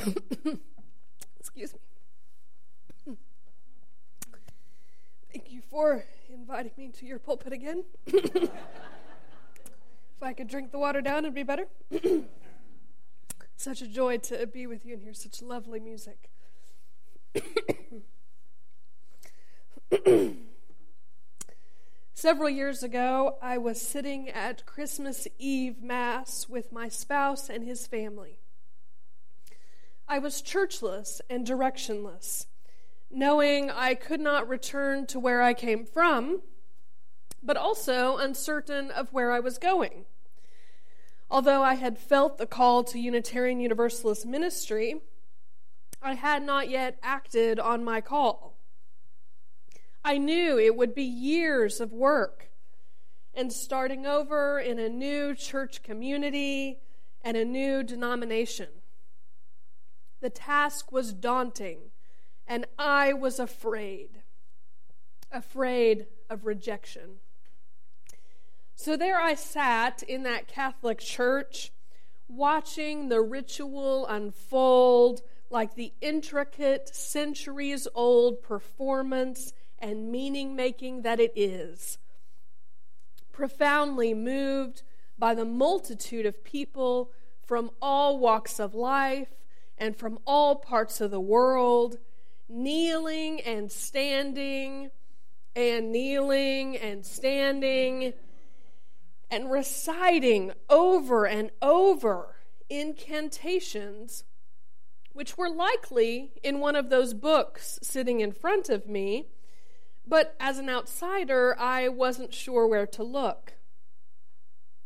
Excuse me. Thank you for inviting me to your pulpit again. if I could drink the water down, it'd be better. Such a joy to be with you and hear such lovely music. Several years ago, I was sitting at Christmas Eve Mass with my spouse and his family. I was churchless and directionless, knowing I could not return to where I came from, but also uncertain of where I was going. Although I had felt the call to Unitarian Universalist ministry, I had not yet acted on my call. I knew it would be years of work and starting over in a new church community and a new denomination. The task was daunting, and I was afraid afraid of rejection. So there I sat in that Catholic church, watching the ritual unfold like the intricate, centuries old performance and meaning making that it is. Profoundly moved by the multitude of people from all walks of life and from all parts of the world, kneeling and standing and kneeling and standing and reciting over and over incantations, which were likely in one of those books sitting in front of me but as an outsider, I wasn't sure where to look.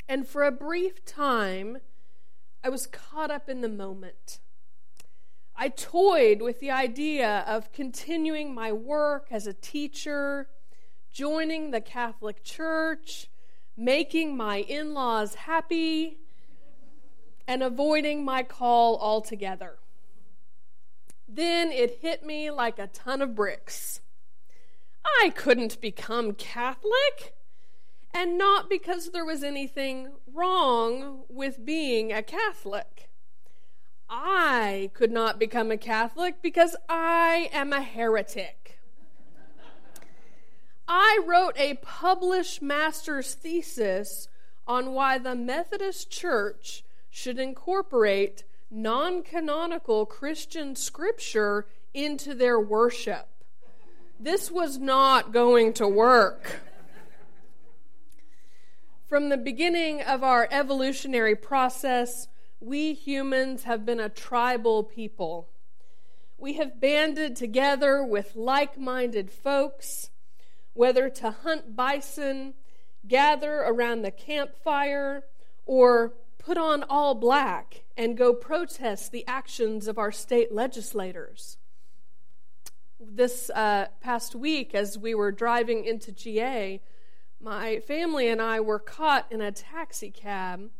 And for a brief time, I was caught up in the moment. I toyed with the idea of continuing my work as a teacher, joining the Catholic Church, making my in laws happy, and avoiding my call altogether. Then it hit me like a ton of bricks. I couldn't become Catholic. And not because there was anything wrong with being a Catholic. I could not become a Catholic because I am a heretic. I wrote a published master's thesis on why the Methodist Church should incorporate non canonical Christian scripture into their worship. This was not going to work. From the beginning of our evolutionary process, we humans have been a tribal people. We have banded together with like minded folks, whether to hunt bison, gather around the campfire, or put on all black and go protest the actions of our state legislators this uh, past week, as we were driving into GA, my family and I were caught in a taxi cab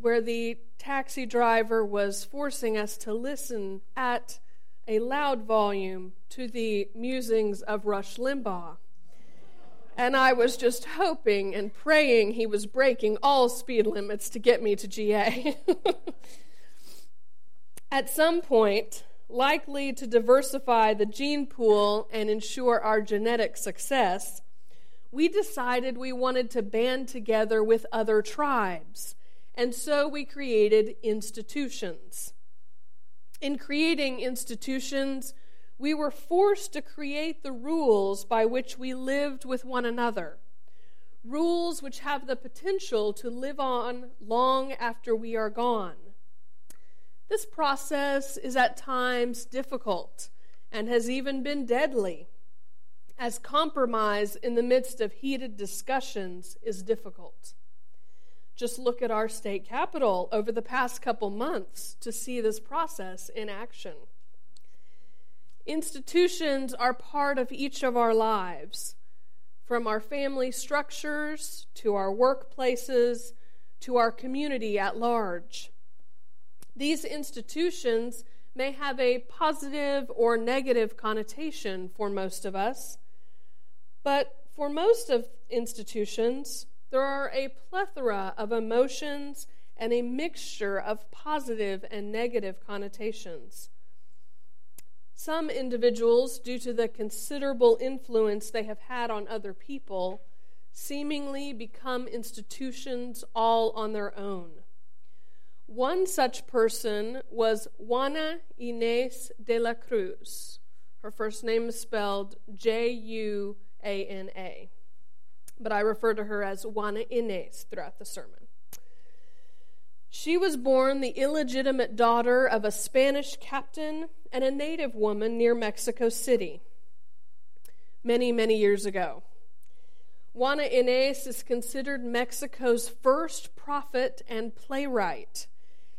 where the taxi driver was forcing us to listen at a loud volume to the musings of Rush Limbaugh. And I was just hoping and praying he was breaking all speed limits to get me to GA. At some point, likely to diversify the gene pool and ensure our genetic success, we decided we wanted to band together with other tribes, and so we created institutions. In creating institutions, we were forced to create the rules by which we lived with one another. Rules which have the potential to live on long after we are gone. This process is at times difficult and has even been deadly, as compromise in the midst of heated discussions is difficult. Just look at our state capitol over the past couple months to see this process in action. Institutions are part of each of our lives, from our family structures to our workplaces to our community at large. These institutions may have a positive or negative connotation for most of us, but for most of institutions, there are a plethora of emotions and a mixture of positive and negative connotations. Some individuals, due to the considerable influence they have had on other people, seemingly become institutions all on their own. One such person was Juana Inés de la Cruz. Her first name is spelled J U A N A, but I refer to her as Juana Inés throughout the sermon. She was born the illegitimate daughter of a Spanish captain and a native woman near Mexico City many, many years ago. Juana Inés is considered Mexico's first prophet and playwright,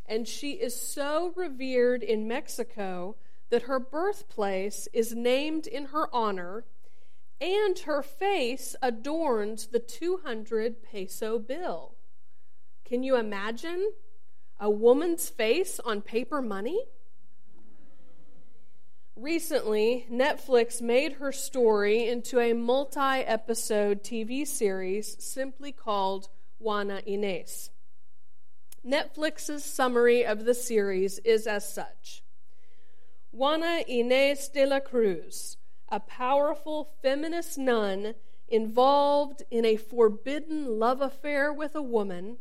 and she is so revered in Mexico that her birthplace is named in her honor, and her face adorns the 200 peso bill. Can you imagine a woman's face on paper money? Recently, Netflix made her story into a multi episode TV series simply called Juana Inés. Netflix's summary of the series is as such Juana Inés de la Cruz, a powerful feminist nun involved in a forbidden love affair with a woman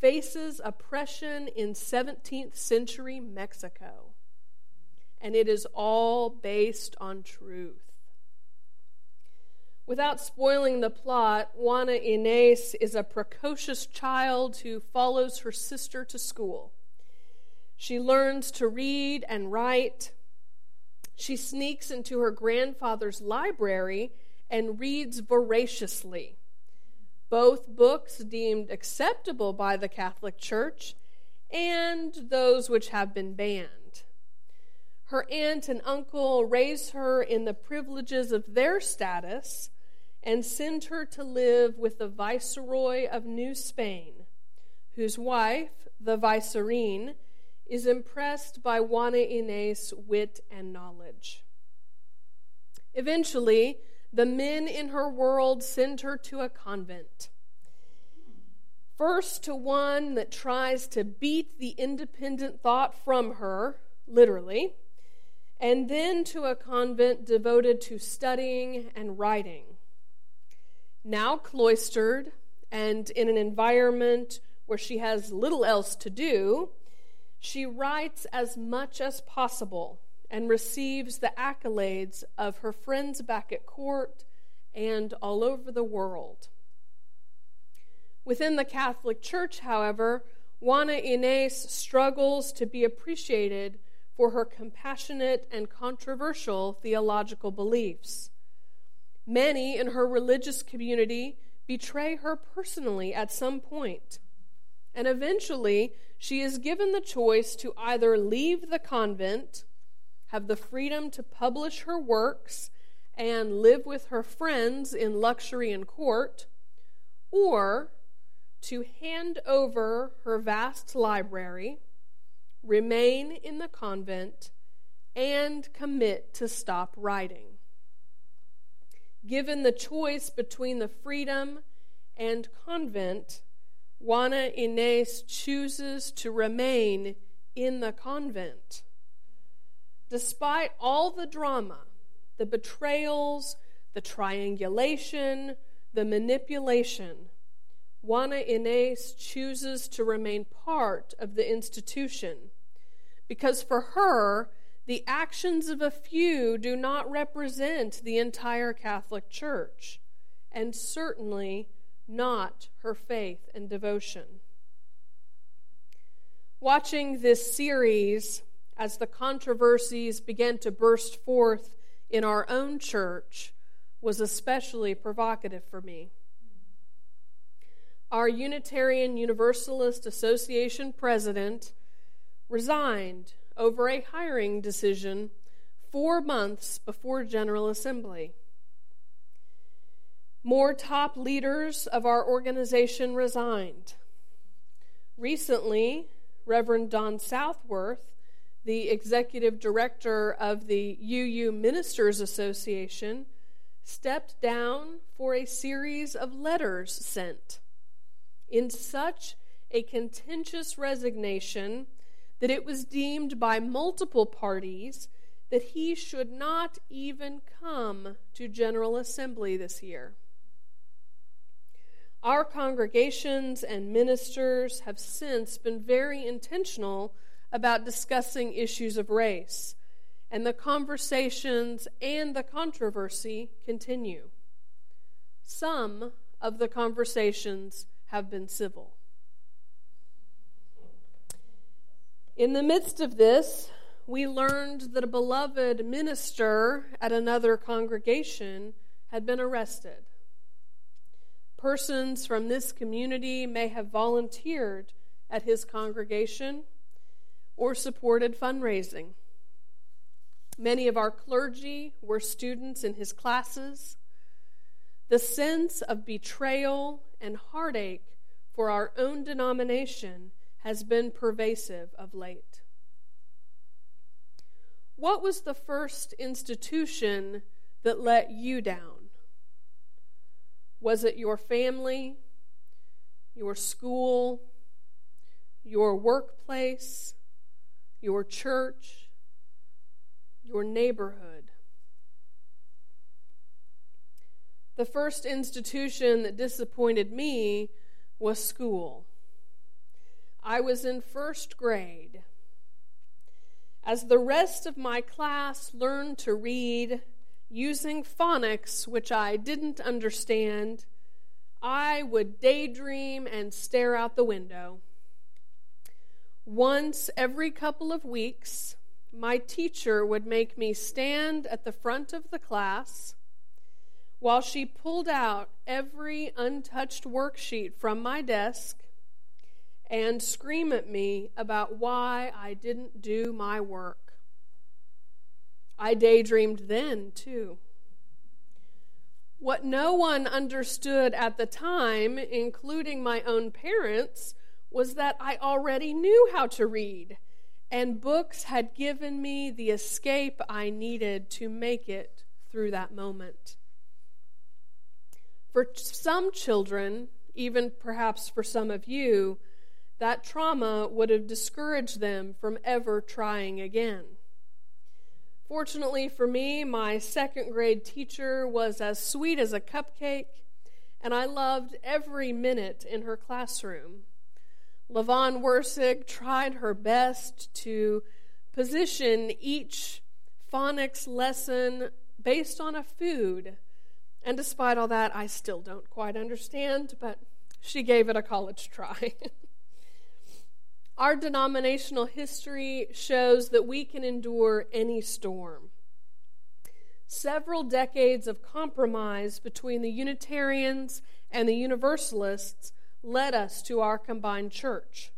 faces oppression in 17th century Mexico. And it is all based on truth. Without spoiling the plot, Juana Inés is a precocious child who follows her sister to school. She learns to read and write. She sneaks into her grandfather's library and reads voraciously both books deemed acceptable by the Catholic Church and those which have been banned. Her aunt and uncle raise her in the privileges of their status and send her to live with the Viceroy of New Spain, whose wife, the Vicereine, is impressed by Juana Inés' wit and knowledge. Eventually, the men in her world send her to a convent. First, to one that tries to beat the independent thought from her, literally, and then to a convent devoted to studying and writing. Now cloistered and in an environment where she has little else to do, she writes as much as possible and receives the accolades of her friends back at court and all over the world. Within the Catholic Church, however, Juana Inés struggles to be appreciated for her compassionate and controversial theological beliefs. Many in her religious community betray her personally at some point, and eventually she is given the choice to either leave the convent have the freedom to publish her works and live with her friends in luxury and court, or to hand over her vast library, remain in the convent, and commit to stop writing. Given the choice between the freedom and convent, Juana Inés chooses to remain in the convent. Despite all the drama, the betrayals, the triangulation, the manipulation, Juana Inés chooses to remain part of the institution because for her, the actions of a few do not represent the entire Catholic Church, and certainly not her faith and devotion. Watching this series, as the controversies began to burst forth in our own church was especially provocative for me. Our Unitarian Universalist Association president resigned over a hiring decision four months before General Assembly. More top leaders of our organization resigned. Recently, Reverend Don Southworth the executive director of the UU Ministers Association, stepped down for a series of letters sent in such a contentious resignation that it was deemed by multiple parties that he should not even come to General Assembly this year. Our congregations and ministers have since been very intentional about discussing issues of race, and the conversations and the controversy continue. Some of the conversations have been civil. In the midst of this, we learned that a beloved minister at another congregation had been arrested. Persons from this community may have volunteered at his congregation or supported fundraising. Many of our clergy were students in his classes. The sense of betrayal and heartache for our own denomination has been pervasive of late. What was the first institution that let you down? Was it your family, your school, your workplace, your church, your neighborhood? The first institution that disappointed me was school. I was in first grade. As the rest of my class learned to read using phonics, which I didn't understand, I would daydream and stare out the window. Once every couple of weeks, my teacher would make me stand at the front of the class while she pulled out every untouched worksheet from my desk and scream at me about why I didn't do my work. I daydreamed then, too. What no one understood at the time, including my own parents, was that I already knew how to read, and books had given me the escape I needed to make it through that moment. For some children, even perhaps for some of you, that trauma would have discouraged them from ever trying again. Fortunately for me, my second grade teacher was as sweet as a cupcake, and I loved every minute in her classroom. Lavon Wersig tried her best to position each phonics lesson based on a food and despite all that, I still don't quite understand, but she gave it a college try. Our denominational history shows that we can endure any storm. Several decades of compromise between the Unitarians and the Universalists led us to our combined church.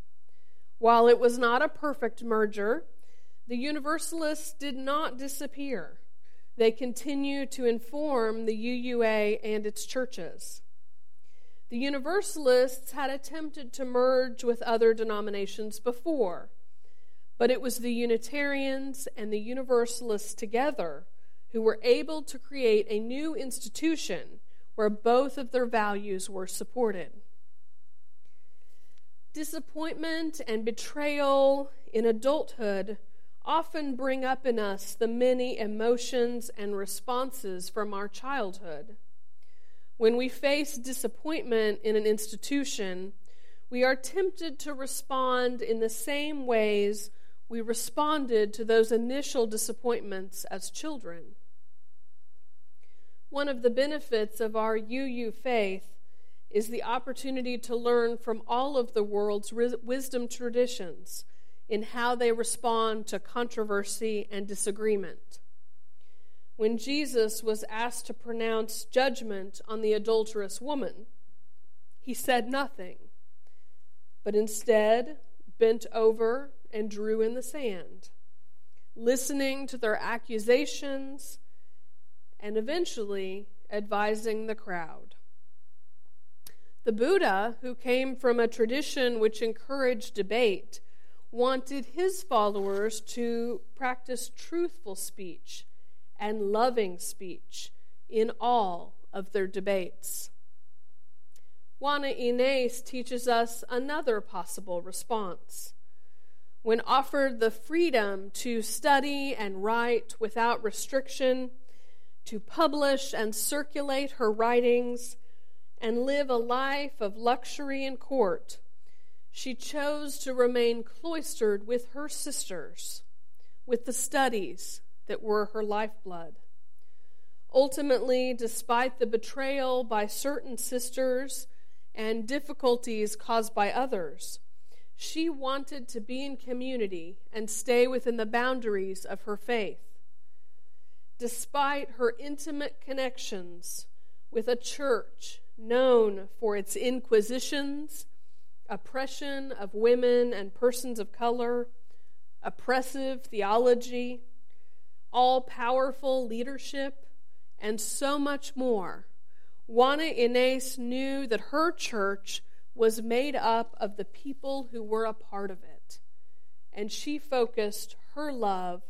While it was not a perfect merger, the Universalists did not disappear. They continue to inform the UUA and its churches. The Universalists had attempted to merge with other denominations before, but it was the Unitarians and the Universalists together who were able to create a new institution where both of their values were supported. Disappointment and betrayal in adulthood often bring up in us the many emotions and responses from our childhood. When we face disappointment in an institution, we are tempted to respond in the same ways we responded to those initial disappointments as children. One of the benefits of our UU faith is the opportunity to learn from all of the world's wisdom traditions in how they respond to controversy and disagreement. When Jesus was asked to pronounce judgment on the adulterous woman, he said nothing, but instead bent over and drew in the sand, listening to their accusations and eventually advising the crowd. The Buddha, who came from a tradition which encouraged debate, wanted his followers to practice truthful speech and loving speech in all of their debates. Juana Inés teaches us another possible response. When offered the freedom to study and write without restriction, to publish and circulate her writings, and live a life of luxury in court, she chose to remain cloistered with her sisters, with the studies that were her lifeblood. Ultimately, despite the betrayal by certain sisters and difficulties caused by others, she wanted to be in community and stay within the boundaries of her faith. Despite her intimate connections with a church known for its inquisitions, oppression of women and persons of color, oppressive theology, all powerful leadership, and so much more, Juana Inés knew that her church was made up of the people who were a part of it, and she focused her love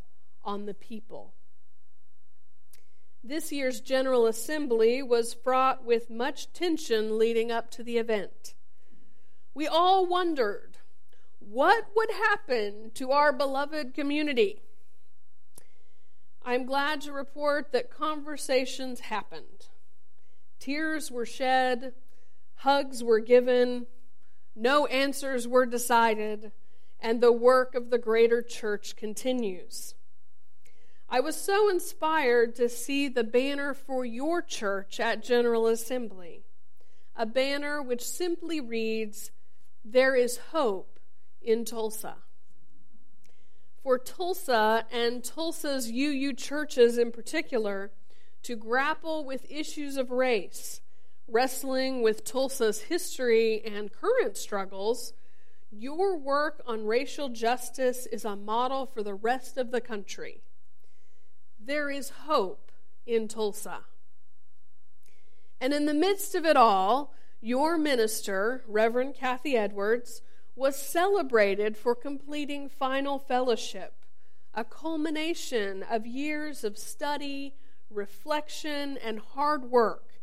on the people. This year's General Assembly was fraught with much tension leading up to the event. We all wondered what would happen to our beloved community. I'm glad to report that conversations happened. Tears were shed, hugs were given, no answers were decided, and the work of the greater church continues. I was so inspired to see the banner for your church at General Assembly, a banner which simply reads, There is hope in Tulsa. For Tulsa and Tulsa's UU churches in particular to grapple with issues of race, wrestling with Tulsa's history and current struggles, your work on racial justice is a model for the rest of the country there is hope in Tulsa. And in the midst of it all, your minister, Reverend Kathy Edwards, was celebrated for completing final fellowship, a culmination of years of study, reflection, and hard work.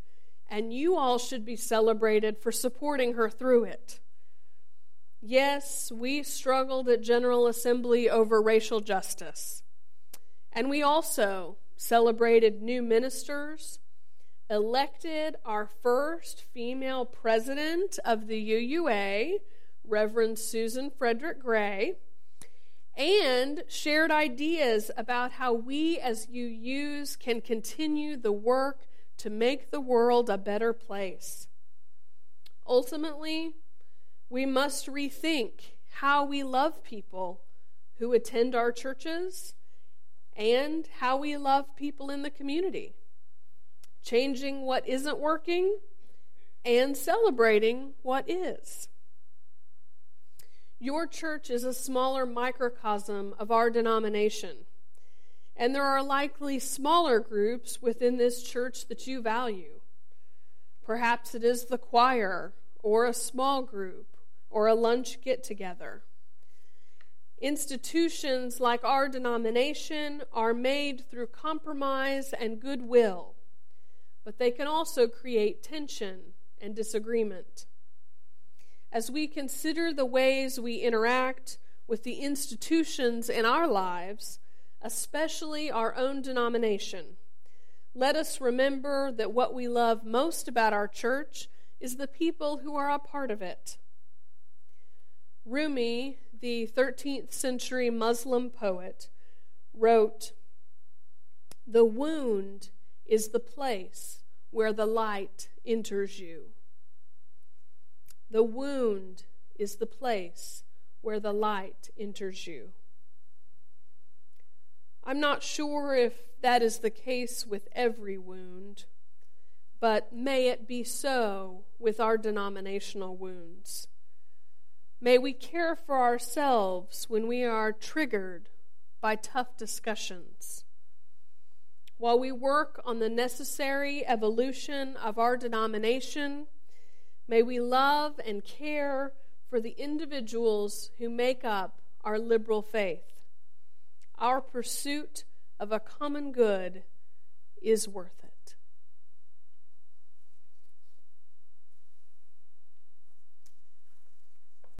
And you all should be celebrated for supporting her through it. Yes, we struggled at General Assembly over racial justice. And we also celebrated new ministers, elected our first female president of the UUA, Reverend Susan Frederick Gray, and shared ideas about how we as UUs can continue the work to make the world a better place. Ultimately, we must rethink how we love people who attend our churches and how we love people in the community. Changing what isn't working and celebrating what is. Your church is a smaller microcosm of our denomination, and there are likely smaller groups within this church that you value. Perhaps it is the choir, or a small group, or a lunch get together. Institutions like our denomination are made through compromise and goodwill, but they can also create tension and disagreement. As we consider the ways we interact with the institutions in our lives, especially our own denomination, let us remember that what we love most about our church is the people who are a part of it. Rumi the 13th century Muslim poet, wrote The wound is the place where the light enters you. The wound is the place where the light enters you. I'm not sure if that is the case with every wound, but may it be so with our denominational wounds. May we care for ourselves when we are triggered by tough discussions. While we work on the necessary evolution of our denomination, may we love and care for the individuals who make up our liberal faith. Our pursuit of a common good is worth